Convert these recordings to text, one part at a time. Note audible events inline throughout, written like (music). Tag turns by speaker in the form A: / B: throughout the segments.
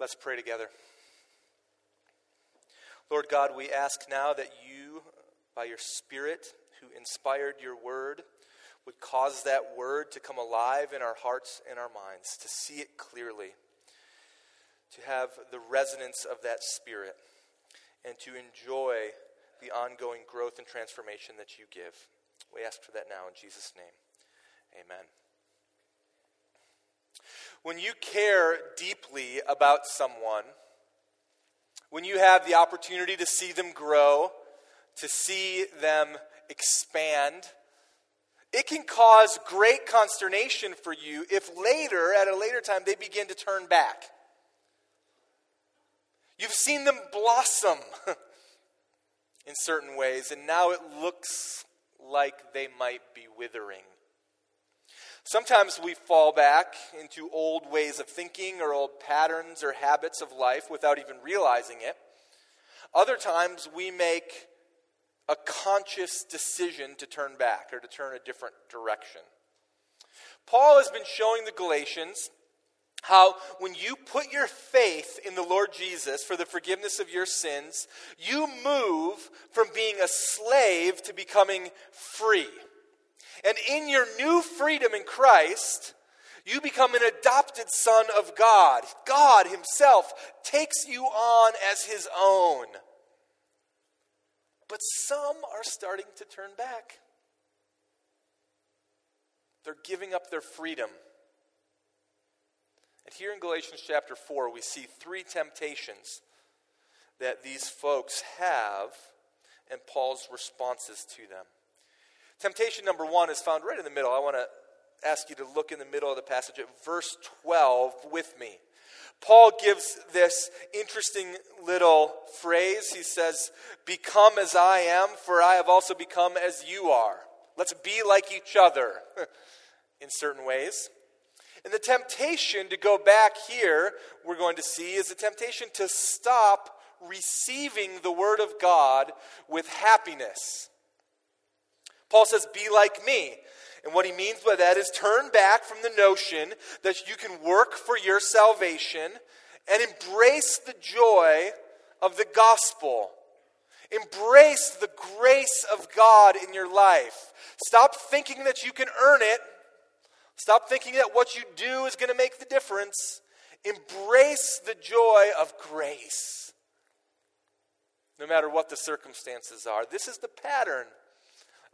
A: Let's pray together. Lord God, we ask now that you, by your Spirit, who inspired your word, would cause that word to come alive in our hearts and our minds, to see it clearly, to have the resonance of that Spirit, and to enjoy the ongoing growth and transformation that you give. We ask for that now in Jesus' name. Amen. When you care deeply about someone, when you have the opportunity to see them grow, to see them expand, it can cause great consternation for you if later, at a later time, they begin to turn back. You've seen them blossom (laughs) in certain ways, and now it looks like they might be withering. Sometimes we fall back into old ways of thinking or old patterns or habits of life without even realizing it. Other times we make a conscious decision to turn back or to turn a different direction. Paul has been showing the Galatians how when you put your faith in the Lord Jesus for the forgiveness of your sins, you move from being a slave to becoming free. And in your new freedom in Christ, you become an adopted son of God. God Himself takes you on as His own. But some are starting to turn back. They're giving up their freedom. And here in Galatians chapter 4, we see three temptations that these folks have and Paul's responses to them. Temptation number one is found right in the middle. I want to ask you to look in the middle of the passage at verse 12 with me. Paul gives this interesting little phrase. He says, Become as I am, for I have also become as you are. Let's be like each other (laughs) in certain ways. And the temptation to go back here, we're going to see, is the temptation to stop receiving the Word of God with happiness. Paul says, Be like me. And what he means by that is turn back from the notion that you can work for your salvation and embrace the joy of the gospel. Embrace the grace of God in your life. Stop thinking that you can earn it. Stop thinking that what you do is going to make the difference. Embrace the joy of grace, no matter what the circumstances are. This is the pattern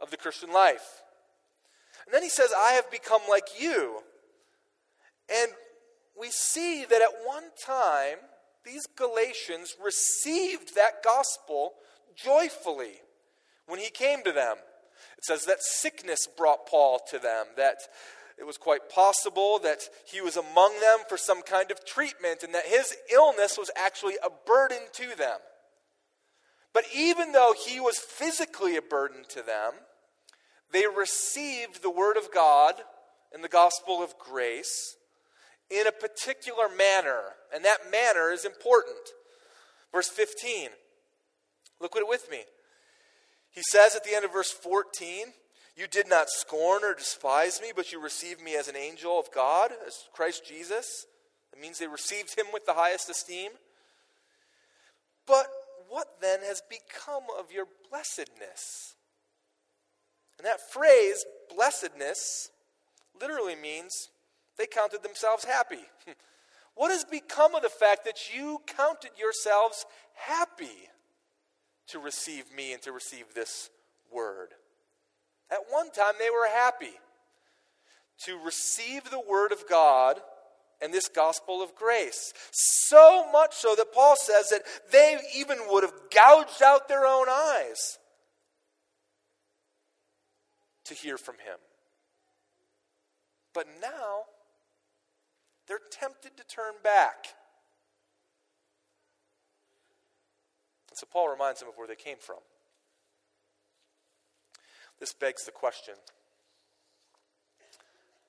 A: of the Christian life. And then he says, I have become like you. And we see that at one time, these Galatians received that gospel joyfully when he came to them. It says that sickness brought Paul to them, that it was quite possible that he was among them for some kind of treatment, and that his illness was actually a burden to them. But even though he was physically a burden to them, they received the Word of God and the gospel of grace in a particular manner, and that manner is important. Verse 15, look at it with me. He says at the end of verse 14, You did not scorn or despise me, but you received me as an angel of God, as Christ Jesus. That means they received him with the highest esteem. But what then has become of your blessedness? And that phrase, blessedness, literally means they counted themselves happy. (laughs) what has become of the fact that you counted yourselves happy to receive me and to receive this word? At one time, they were happy to receive the word of God and this gospel of grace. So much so that Paul says that they even would have gouged out their own eyes to hear from him. But now, they're tempted to turn back. And so Paul reminds them of where they came from. This begs the question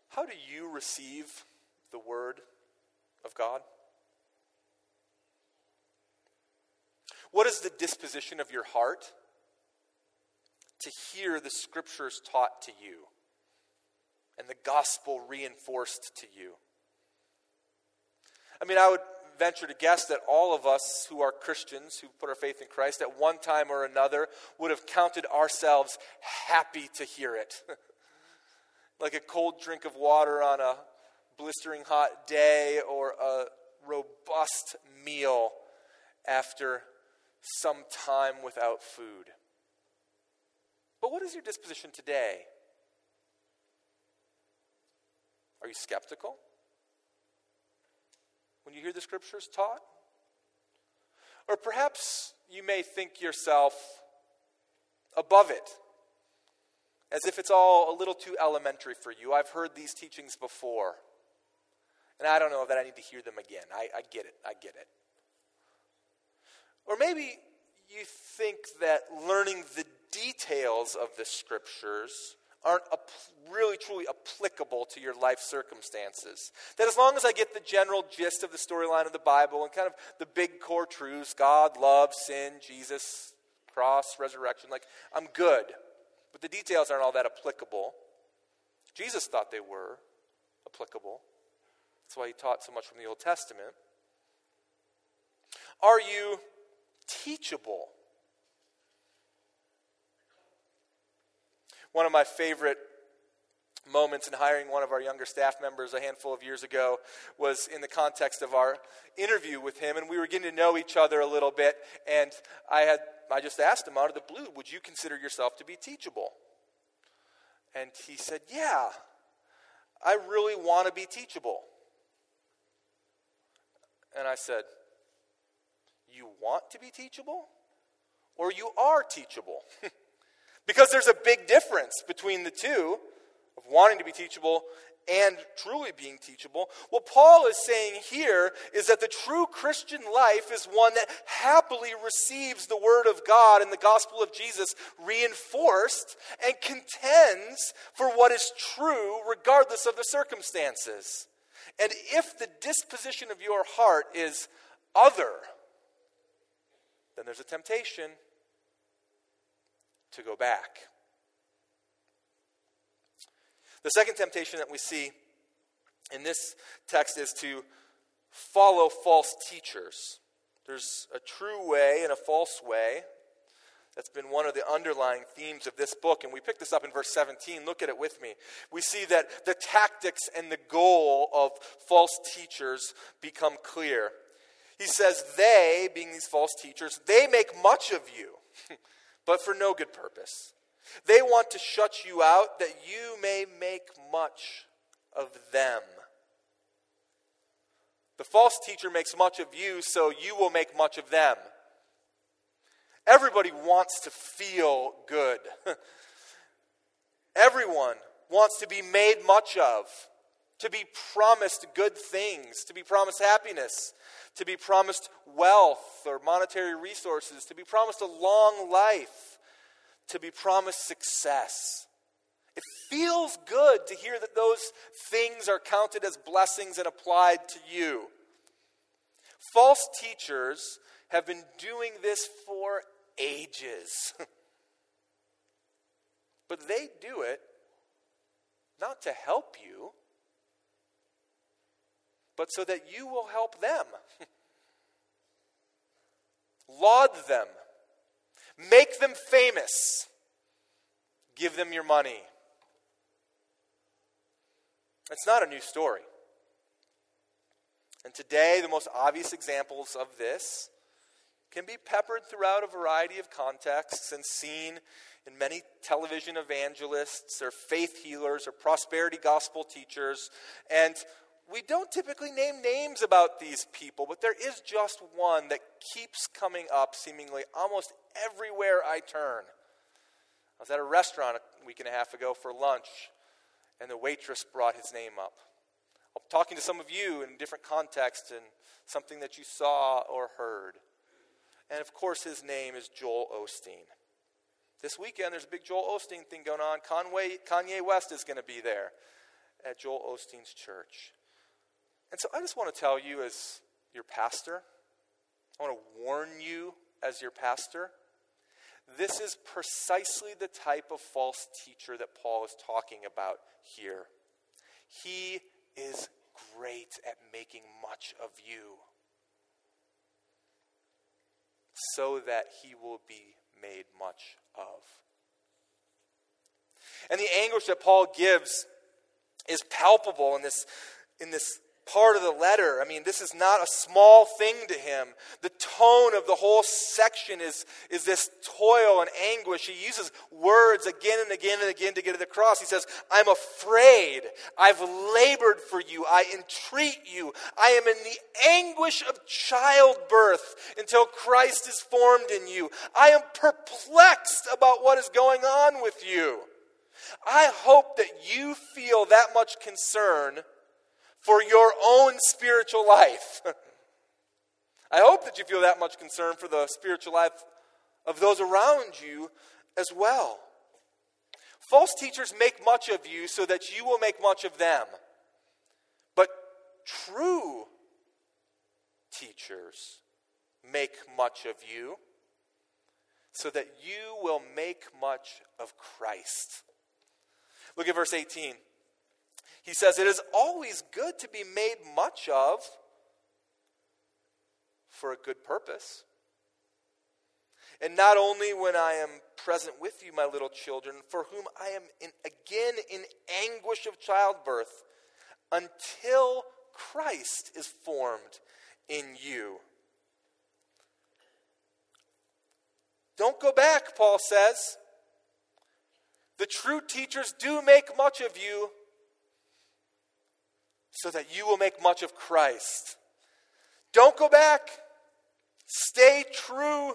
A: How do you receive the Word of God? What is the disposition of your heart to hear the Scriptures taught to you and the gospel reinforced to you? I mean, I would venture to guess that all of us who are Christians, who put our faith in Christ, at one time or another would have counted ourselves happy to hear it. (laughs) like a cold drink of water on a blistering hot day or a robust meal after some time without food. But what is your disposition today? Are you skeptical when you hear the scriptures taught? Or perhaps you may think yourself above it, as if it's all a little too elementary for you. I've heard these teachings before, and I don't know that I need to hear them again. I, I get it, I get it. Or maybe you think that learning the details of the scriptures aren't really truly applicable to your life circumstances. That as long as I get the general gist of the storyline of the Bible and kind of the big core truths God, love, sin, Jesus, cross, resurrection like, I'm good. But the details aren't all that applicable. Jesus thought they were applicable. That's why he taught so much from the Old Testament. Are you teachable? One of my favorite moments in hiring one of our younger staff members a handful of years ago was in the context of our interview with him and we were getting to know each other a little bit and i had i just asked him out of the blue would you consider yourself to be teachable and he said yeah i really want to be teachable and i said you want to be teachable or you are teachable (laughs) Because there's a big difference between the two of wanting to be teachable and truly being teachable. What Paul is saying here is that the true Christian life is one that happily receives the Word of God and the gospel of Jesus reinforced and contends for what is true regardless of the circumstances. And if the disposition of your heart is other, then there's a temptation to go back. The second temptation that we see in this text is to follow false teachers. There's a true way and a false way. That's been one of the underlying themes of this book. And we pick this up in verse 17. Look at it with me. We see that the tactics and the goal of false teachers become clear. He says, They, being these false teachers, they make much of you. (laughs) but for no good purpose. They want to shut you out that you may make much of them. The false teacher makes much of you, so you will make much of them. Everybody wants to feel good. (laughs) Everyone wants to be made much of, to be promised good things, to be promised happiness, to be promised wealth or monetary resources, to be promised a long life, to be promised success. It feels good to hear that those things are counted as blessings and applied to you. False teachers have been doing this for ages. (laughs) but they do it not to help you, but so that you will help them. (laughs) Laud them, make them famous, give them your money. It's not a new story. And today, the most obvious examples of this can be peppered throughout a variety of contexts and seen in many television evangelists or faith healers or prosperity gospel teachers. And we don't typically name names about these people, but there is just one that keeps coming up seemingly almost everywhere I turn. I was at a restaurant a week and a half ago for lunch, and the waitress brought his name up. I'm talking to some of you in different contexts and something that you saw or heard. And of course, his name is Joel Osteen. This weekend, there's a big Joel Osteen thing going on. Conway, Kanye West is going to be there at Joel Osteen's church. And so I just want to tell you, as your pastor, I want to warn you as your pastor. This is precisely the type of false teacher that Paul is talking about here. He is great at making much of you. So that he will be made much of. And the anguish that Paul gives is palpable in this, in this part of the letter. I mean, this is not a small thing to him. The tone of the whole section is, is this toil and anguish. He uses words again and again and again to get it across. He says, I'm afraid. I've labored for you. I entreat you. I am in the anguish of childbirth until Christ is formed in you. I am perplexed about what is going on with you. I hope that you feel that much concern for your own spiritual life. (laughs) I hope that you feel that much concern for the spiritual life of those around you as well. False teachers make much of you so that you will make much of them. But true teachers make much of you so that you will make much of Christ. Look at verse 18. He says, It is always good to be made much of for a good purpose. And not only when I am present with you, my little children, for whom I am in, again in anguish of childbirth, until Christ is formed in you. Don't go back, Paul says. The true teachers do make much of you so that you will make much of Christ. Don't go back. Stay true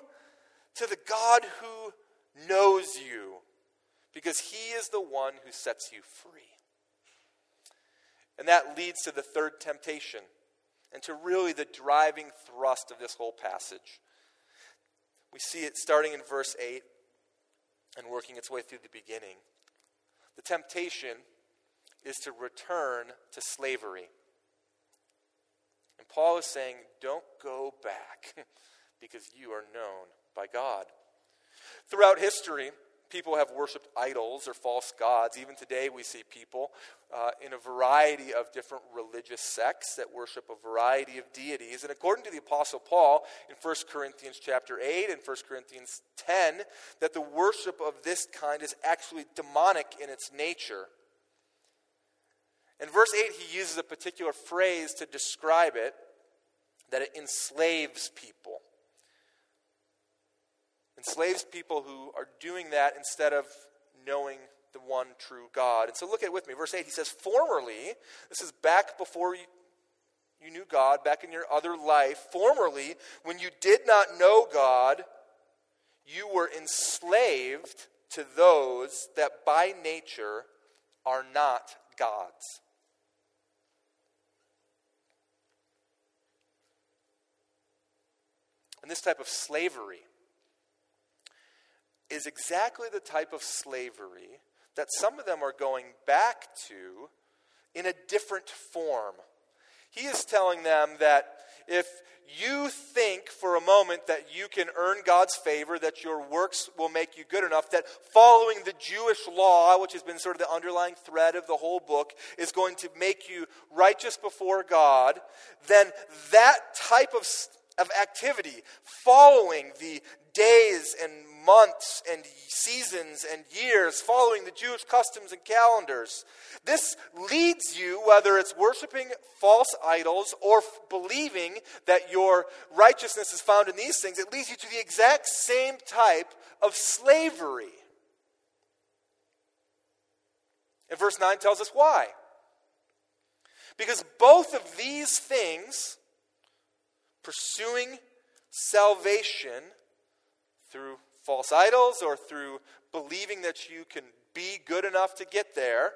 A: to the God who knows you because he is the one who sets you free. And that leads to the third temptation and to really the driving thrust of this whole passage. We see it starting in verse 8 and working its way through the beginning. The temptation is to return to slavery. And Paul is saying, don't go back (laughs) because you are known by God. Throughout history, people have worshiped idols or false gods. Even today, we see people uh, in a variety of different religious sects that worship a variety of deities. And according to the Apostle Paul in 1 Corinthians chapter 8 and 1 Corinthians 10, that the worship of this kind is actually demonic in its nature. In verse 8, he uses a particular phrase to describe it that it enslaves people. Enslaves people who are doing that instead of knowing the one true God. And so look at it with me. Verse 8, he says, Formerly, this is back before you, you knew God, back in your other life. Formerly, when you did not know God, you were enslaved to those that by nature are not God's. This type of slavery is exactly the type of slavery that some of them are going back to in a different form. He is telling them that if you think for a moment that you can earn God's favor, that your works will make you good enough, that following the Jewish law, which has been sort of the underlying thread of the whole book, is going to make you righteous before God, then that type of of activity following the days and months and seasons and years, following the Jewish customs and calendars. This leads you, whether it's worshiping false idols or f- believing that your righteousness is found in these things, it leads you to the exact same type of slavery. And verse 9 tells us why. Because both of these things pursuing salvation through false idols or through believing that you can be good enough to get there.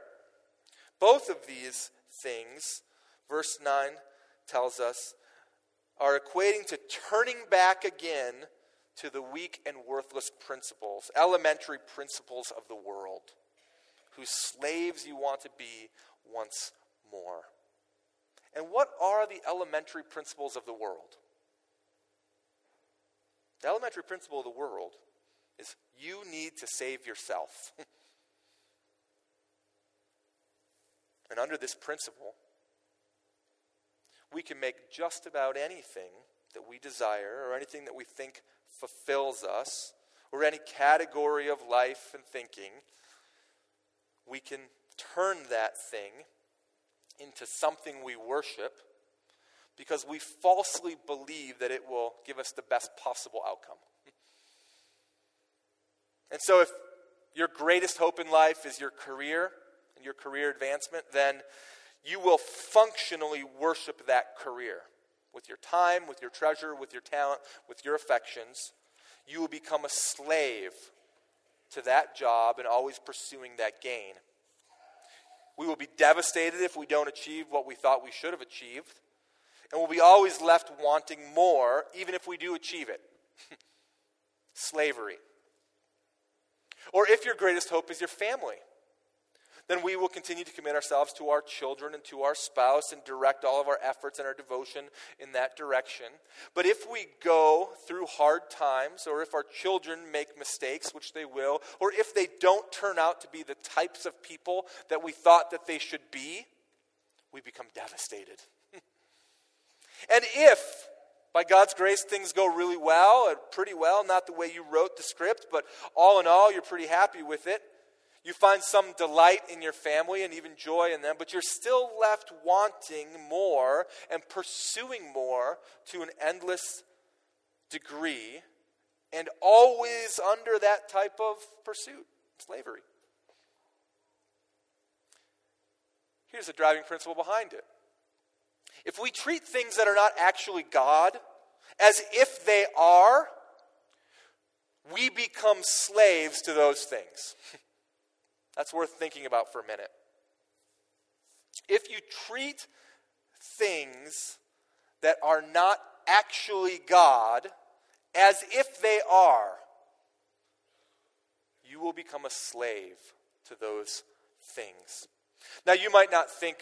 A: Both of these things, verse 9 tells us, are equating to turning back again to the weak and worthless principles, elementary principles of the world, whose slaves you want to be once more. And what are the elementary principles of the world? The elementary principle of the world is you need to save yourself. (laughs) and under this principle, we can make just about anything that we desire or anything that we think fulfills us or any category of life and thinking, we can turn that thing into something we worship because we falsely believe that it will give us the best possible outcome. (laughs) And so, if your greatest hope in life is your career and your career advancement, then you will functionally worship that career with your time, with your treasure, with your talent, with your affections. You will become a slave to that job and always pursuing that gain. We will be devastated if we don't achieve what we thought we should have achieved. And we'll be always left wanting more, even if we do achieve it. (laughs) Slavery. Or if your greatest hope is your family, then we will continue to commit ourselves to our children and to our spouse and direct all of our efforts and our devotion in that direction. But if we go through hard times, or if our children make mistakes, which they will, or if they don't turn out to be the types of people that we thought that they should be, we become devastated. (laughs) and if by God's grace, things go really well, pretty well, not the way you wrote the script, but all in all, you're pretty happy with it. You find some delight in your family and even joy in them, but you're still left wanting more and pursuing more to an endless degree, and always under that type of pursuit slavery. Here's the driving principle behind it if we treat things that are not actually God as if they are, we become slaves to those things. (laughs) That's worth thinking about for a minute. If you treat things that are not actually God as if they are, you will become a slave to those things. Now, you might not think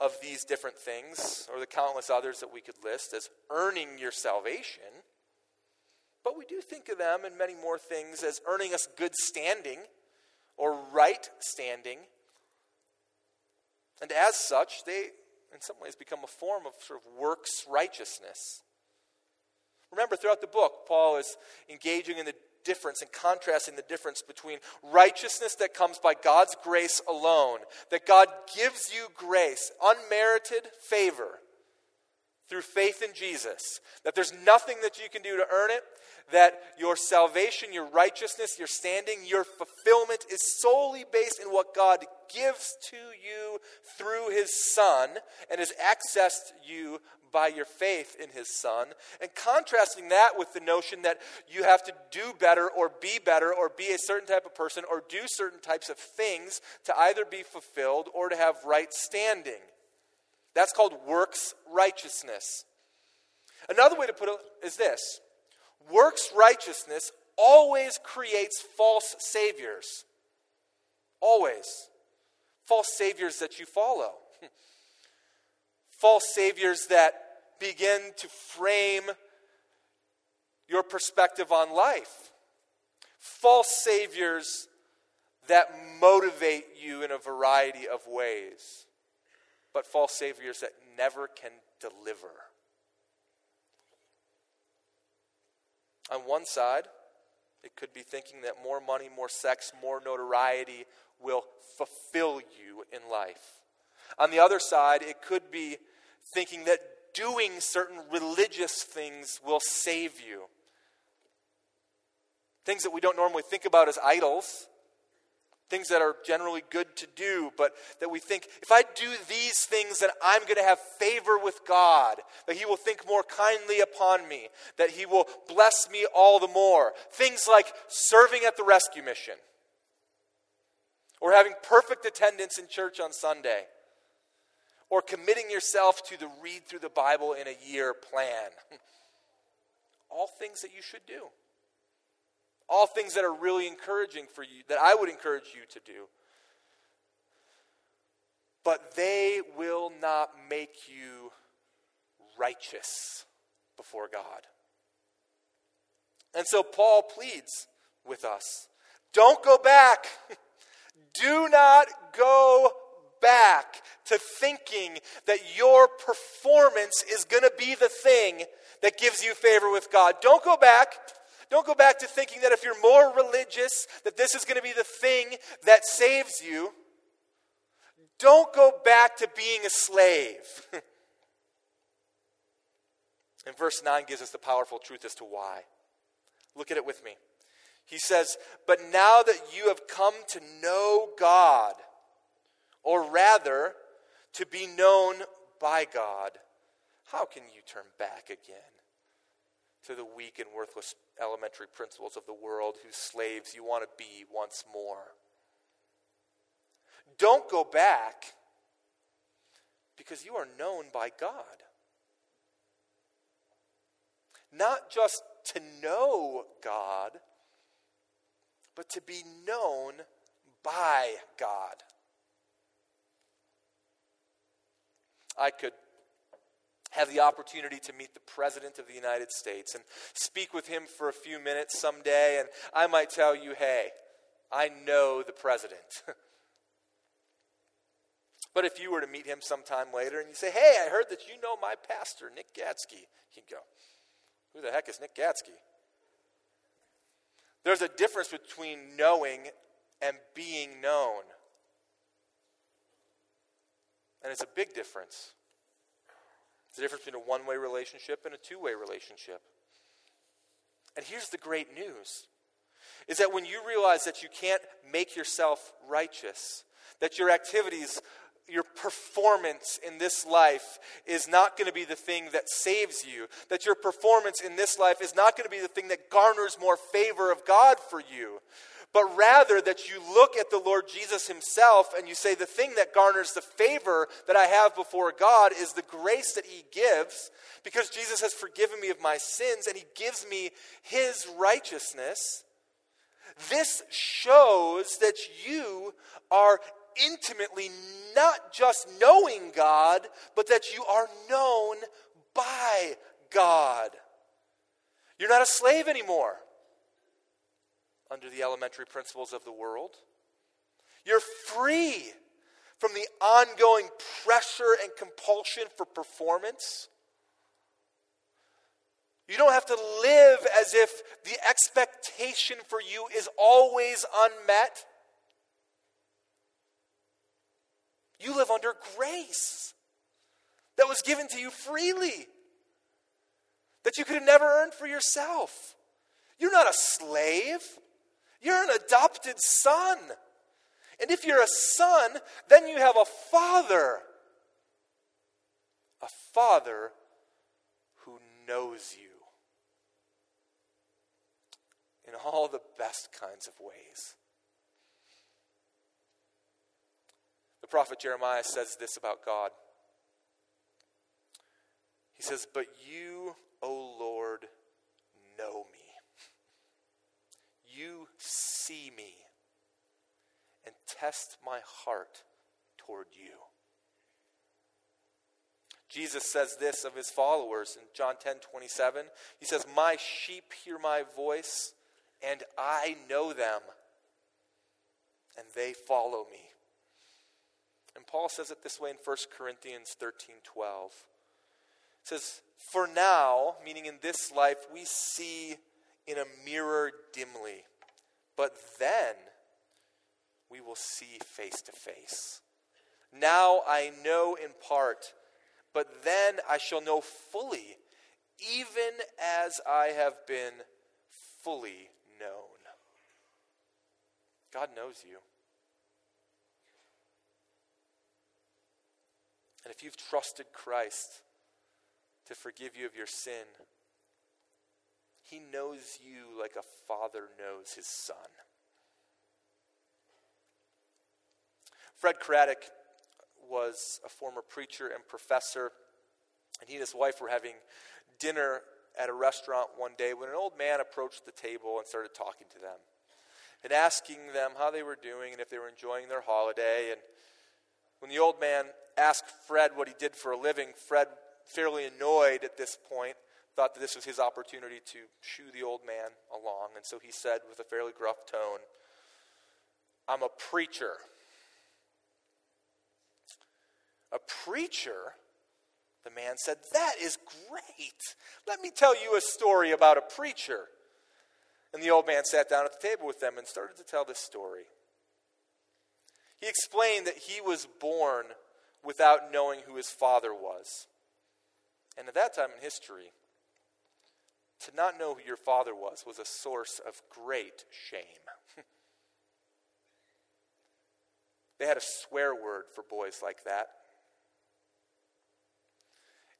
A: of these different things, or the countless others that we could list, as earning your salvation. But we do think of them and many more things as earning us good standing or right standing. And as such, they, in some ways, become a form of sort of works righteousness. Remember, throughout the book, Paul is engaging in the difference and contrasting the difference between righteousness that comes by God's grace alone, that God gives you grace, unmerited favor through faith in Jesus, that there's nothing that you can do to earn it, that your salvation, your righteousness, your standing, your fulfillment is solely based in what God gives to you through His Son and has accessed you by your faith in his son, and contrasting that with the notion that you have to do better or be better or be a certain type of person or do certain types of things to either be fulfilled or to have right standing. That's called works righteousness. Another way to put it is this works righteousness always creates false saviors. Always. False saviors that you follow (laughs) false saviors that begin to frame your perspective on life, false saviors that motivate you in a variety of ways, but false saviors that never can deliver. On one side, it could be thinking that more money, more sex, more notoriety will fulfill you in life. On the other side, it could be thinking that doing certain religious things will save you. Things that we don't normally think about as idols, things that are generally good to do, but that we think if I do these things, then I'm going to have favor with God, that He will think more kindly upon me, that He will bless me all the more. Things like serving at the rescue mission, or having perfect attendance in church on Sunday or committing yourself to the read through the Bible in a year plan. (laughs) All things that you should do. All things that are really encouraging for you, that I would encourage you to do. But they will not make you righteous before God. And so Paul pleads with us don't go back. (laughs) Do not go back to thinking that your performance is going to be the thing that gives you favor with God. Don't go back. Don't go back to thinking that if you're more religious, that this is going to be the thing that saves you. Don't go back to being a slave. (laughs) and verse 9 gives us the powerful truth as to why. Look at it with me. He says, But now that you have come to know God, or rather, to be known by God, how can you turn back again to the weak and worthless elementary principles of the world whose slaves you want to be once more? Don't go back because you are known by God. Not just to know God, but to be known by God. I could have the opportunity to meet the President of the United States and speak with him for a few minutes someday, and I might tell you, hey, I know the President. (laughs) but if you were to meet him sometime later and you say, hey, I heard that you know my pastor, Nick Gatzke, he'd go, who the heck is Nick Gatzke? There's a difference between knowing and being known. And it's a big difference. It's the difference between a one way relationship and a two way relationship. And here's the great news is that when you realize that you can't make yourself righteous, that your activities, your performance in this life is not going to be the thing that saves you, that your performance in this life is not going to be the thing that garners more favor of God for you, but rather that you look at the Lord Jesus Himself and you say, The thing that garners the favor that I have before God is the grace that He gives, because Jesus has forgiven me of my sins and He gives me His righteousness. This shows that you are intimately not just knowing God, but that you are known by God. You're not a slave anymore under the elementary principles of the world. You're free from the ongoing pressure and compulsion for performance. You don't have to live as if the expectation for you is always unmet. You live under grace that was given to you freely, that you could have never earned for yourself. You're not a slave. You're an adopted son. And if you're a son, then you have a father. A father who knows you in all the best kinds of ways. The prophet Jeremiah says this about God. He says, But you, O Lord, know me. You see me and test my heart toward you. Jesus says this of his followers in John 10 27. He says, My sheep hear my voice, and I know them, and they follow me. And Paul says it this way in 1 Corinthians 13 12. It says, For now, meaning in this life, we see in a mirror dimly. But then we will see face to face. Now I know in part, but then I shall know fully, even as I have been fully known. God knows you. And if you've trusted Christ to forgive you of your sin, he knows you like a father knows his son. Fred Craddock was a former preacher and professor, and he and his wife were having dinner at a restaurant one day when an old man approached the table and started talking to them and asking them how they were doing and if they were enjoying their holiday. And when the old man asked Fred what he did for a living, Fred, fairly annoyed at this point, thought that this was his opportunity to shoo the old man along. And so he said with a fairly gruff tone, I'm a preacher. A preacher? The man said, That is great. Let me tell you a story about a preacher. And the old man sat down at the table with them and started to tell this story. He explained that he was born without knowing who his father was. And at that time in history, to not know who your father was was a source of great shame. (laughs) they had a swear word for boys like that.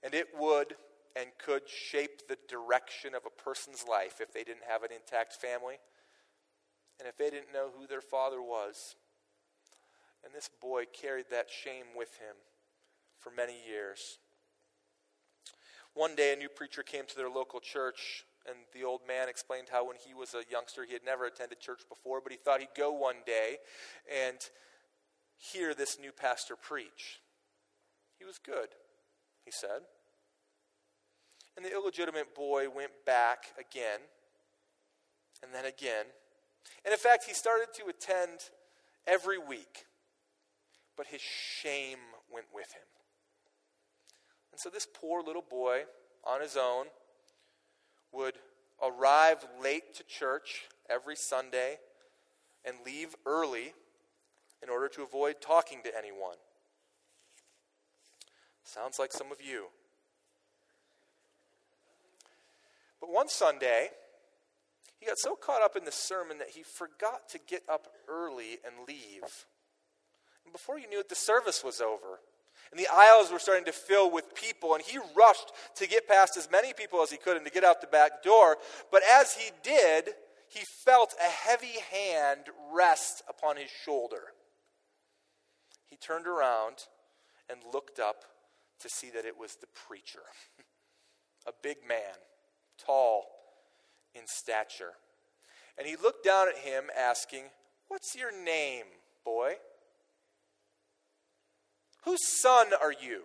A: And it would and could shape the direction of a person's life if they didn't have an intact family and if they didn't know who their father was. And this boy carried that shame with him for many years. One day, a new preacher came to their local church, and the old man explained how when he was a youngster, he had never attended church before, but he thought he'd go one day and hear this new pastor preach. He was good, he said. And the illegitimate boy went back again, and then again. And in fact, he started to attend every week, but his shame went with him. And so this poor little boy, on his own, would arrive late to church every Sunday and leave early in order to avoid talking to anyone. Sounds like some of you. But one Sunday, he got so caught up in the sermon that he forgot to get up early and leave. And before you knew it, the service was over. And the aisles were starting to fill with people, and he rushed to get past as many people as he could and to get out the back door. But as he did, he felt a heavy hand rest upon his shoulder. He turned around and looked up to see that it was the preacher, (laughs) a big man, tall in stature. And he looked down at him, asking, What's your name, boy? Whose son are you?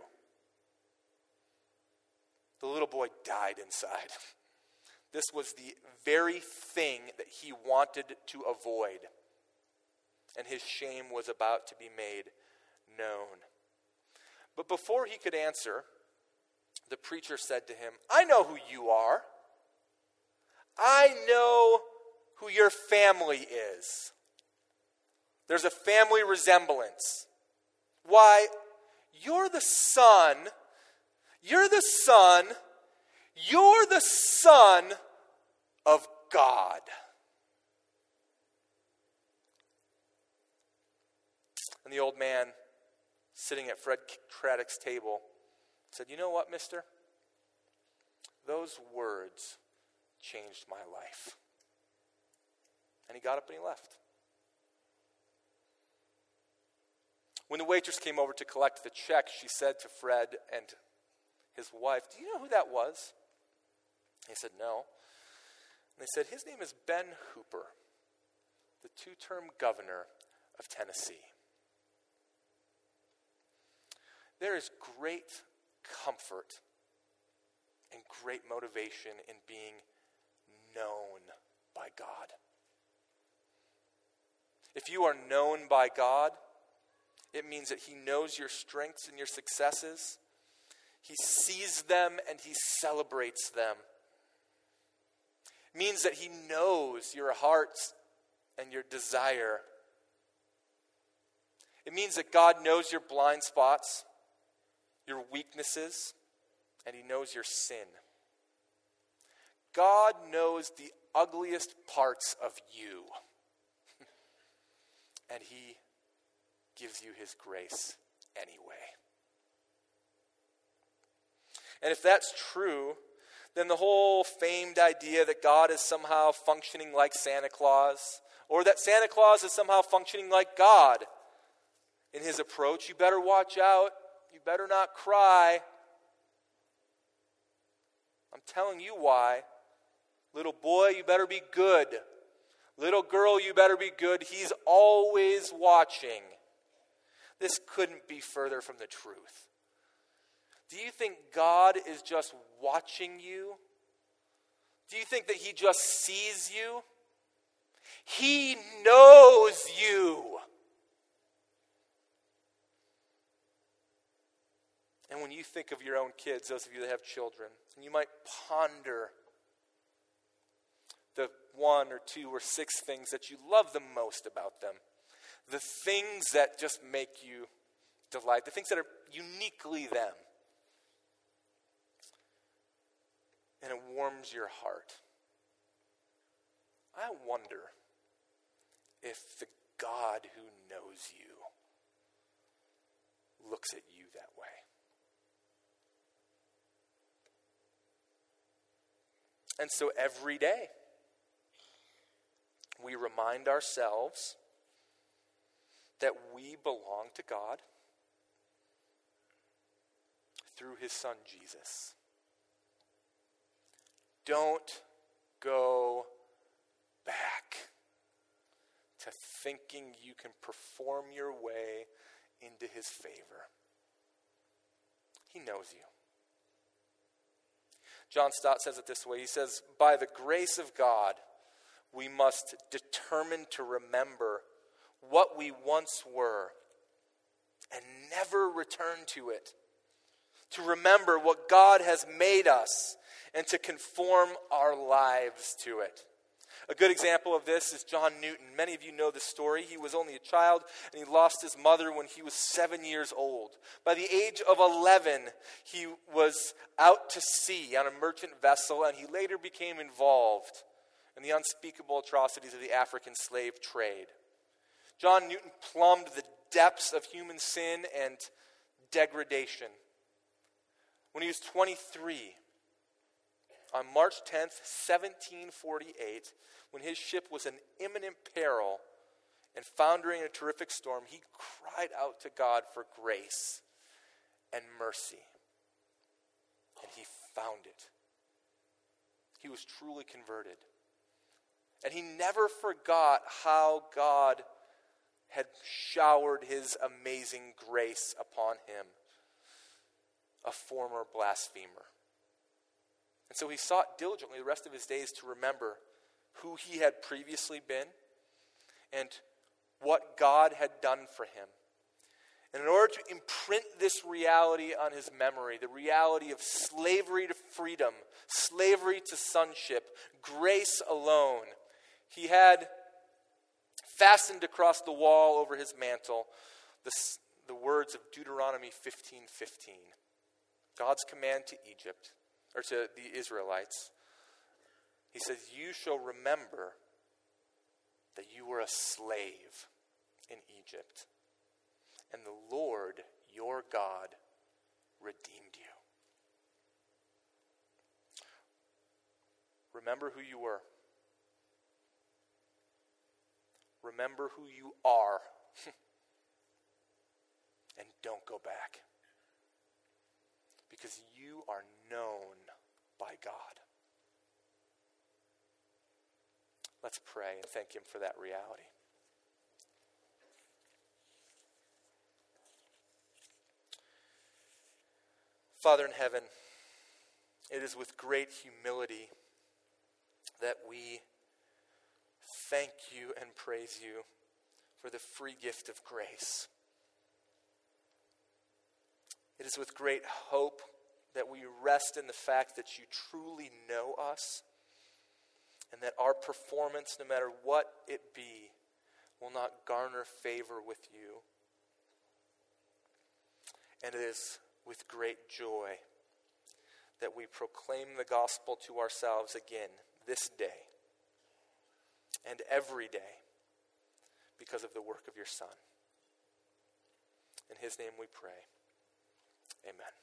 A: The little boy died inside. (laughs) This was the very thing that he wanted to avoid. And his shame was about to be made known. But before he could answer, the preacher said to him, I know who you are. I know who your family is. There's a family resemblance. Why, you're the son. You're the son. You're the son of God. And the old man sitting at Fred Craddock's table said, You know what, mister? Those words changed my life. And he got up and he left. When the waitress came over to collect the check, she said to Fred and his wife, Do you know who that was? He said, No. And they said, His name is Ben Hooper, the two term governor of Tennessee. There is great comfort and great motivation in being known by God. If you are known by God, it means that He knows your strengths and your successes. He sees them and He celebrates them. It means that He knows your hearts and your desire. It means that God knows your blind spots, your weaknesses, and He knows your sin. God knows the ugliest parts of you, (laughs) and He gives you his grace anyway. And if that's true, then the whole famed idea that God is somehow functioning like Santa Claus, or that Santa Claus is somehow functioning like God in his approach, you better watch out. You better not cry. I'm telling you why. Little boy, you better be good. Little girl, you better be good. He's always watching. This couldn't be further from the truth. Do you think God is just watching you? Do you think that He just sees you? He knows you. And when you think of your own kids, those of you that have children, and you might ponder the one or two or six things that you love the most about them, the things that just make you delight, the things that are uniquely them. And it warms your heart. I wonder if the God who knows you looks at you that way. And so every day, we remind ourselves that we belong to God through his son Jesus. Don't go back to thinking you can perform your way into his favor. He knows you. John Stott says it this way He says, By the grace of God, we must determine to remember what we once were and never return to it. To remember what God has made us and to conform our lives to it. A good example of this is John Newton. Many of you know the story. He was only a child and he lost his mother when he was seven years old. By the age of 11, he was out to sea on a merchant vessel and he later became involved in the unspeakable atrocities of the African slave trade. John Newton plumbed the depths of human sin and degradation. When he was 23, on March 10th, 1748, when his ship was in imminent peril and foundering in a terrific storm, he cried out to God for grace and mercy. And he found it. He was truly converted. And he never forgot how God had showered his amazing grace upon him, a former blasphemer. And so he sought diligently the rest of his days to remember who he had previously been and what God had done for him. And in order to imprint this reality on his memory, the reality of slavery to freedom, slavery to sonship, grace alone, he had fastened across the wall over his mantle the, the words of Deuteronomy 15:15. 15, God's command to Egypt or to the Israelites. He says, You shall remember that you were a slave in Egypt, and the Lord your God redeemed you. Remember who you were. Remember who you are. (laughs) and don't go back. Because you are known by God. Let's pray and thank Him for that reality. Father in heaven, it is with great humility that we thank you and praise you for the free gift of grace. It is with great hope that we rest in the fact that you truly know us and that our performance, no matter what it be, will not garner favor with you. And it is with great joy that we proclaim the gospel to ourselves again this day and every day because of the work of your Son. In his name we pray. Amen.